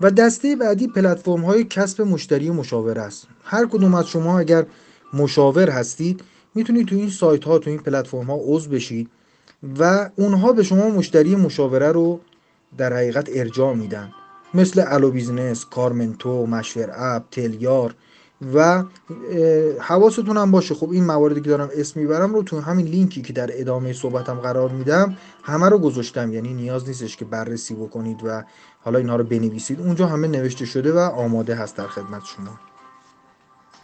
و دسته بعدی پلتفرم های کسب مشتری مشاور است. هر کدوم از شما اگر مشاور هستید می‌تونید تو این سایت ها تو این پلتفرم ها عضو بشید و اونها به شما مشتری مشاوره رو در حقیقت ارجاع میدن. مثل الو بیزنس، کارمنتو، مشور اپ، تلیار و حواستون هم باشه. خب این مواردی که دارم اسم می‌برم رو تو همین لینکی که در ادامه صحبتم قرار میدم همه رو گذاشتم. یعنی نیاز نیستش که بررسی بکنید و حالا اینها رو بنویسید. اونجا همه نوشته شده و آماده هست در خدمت شما.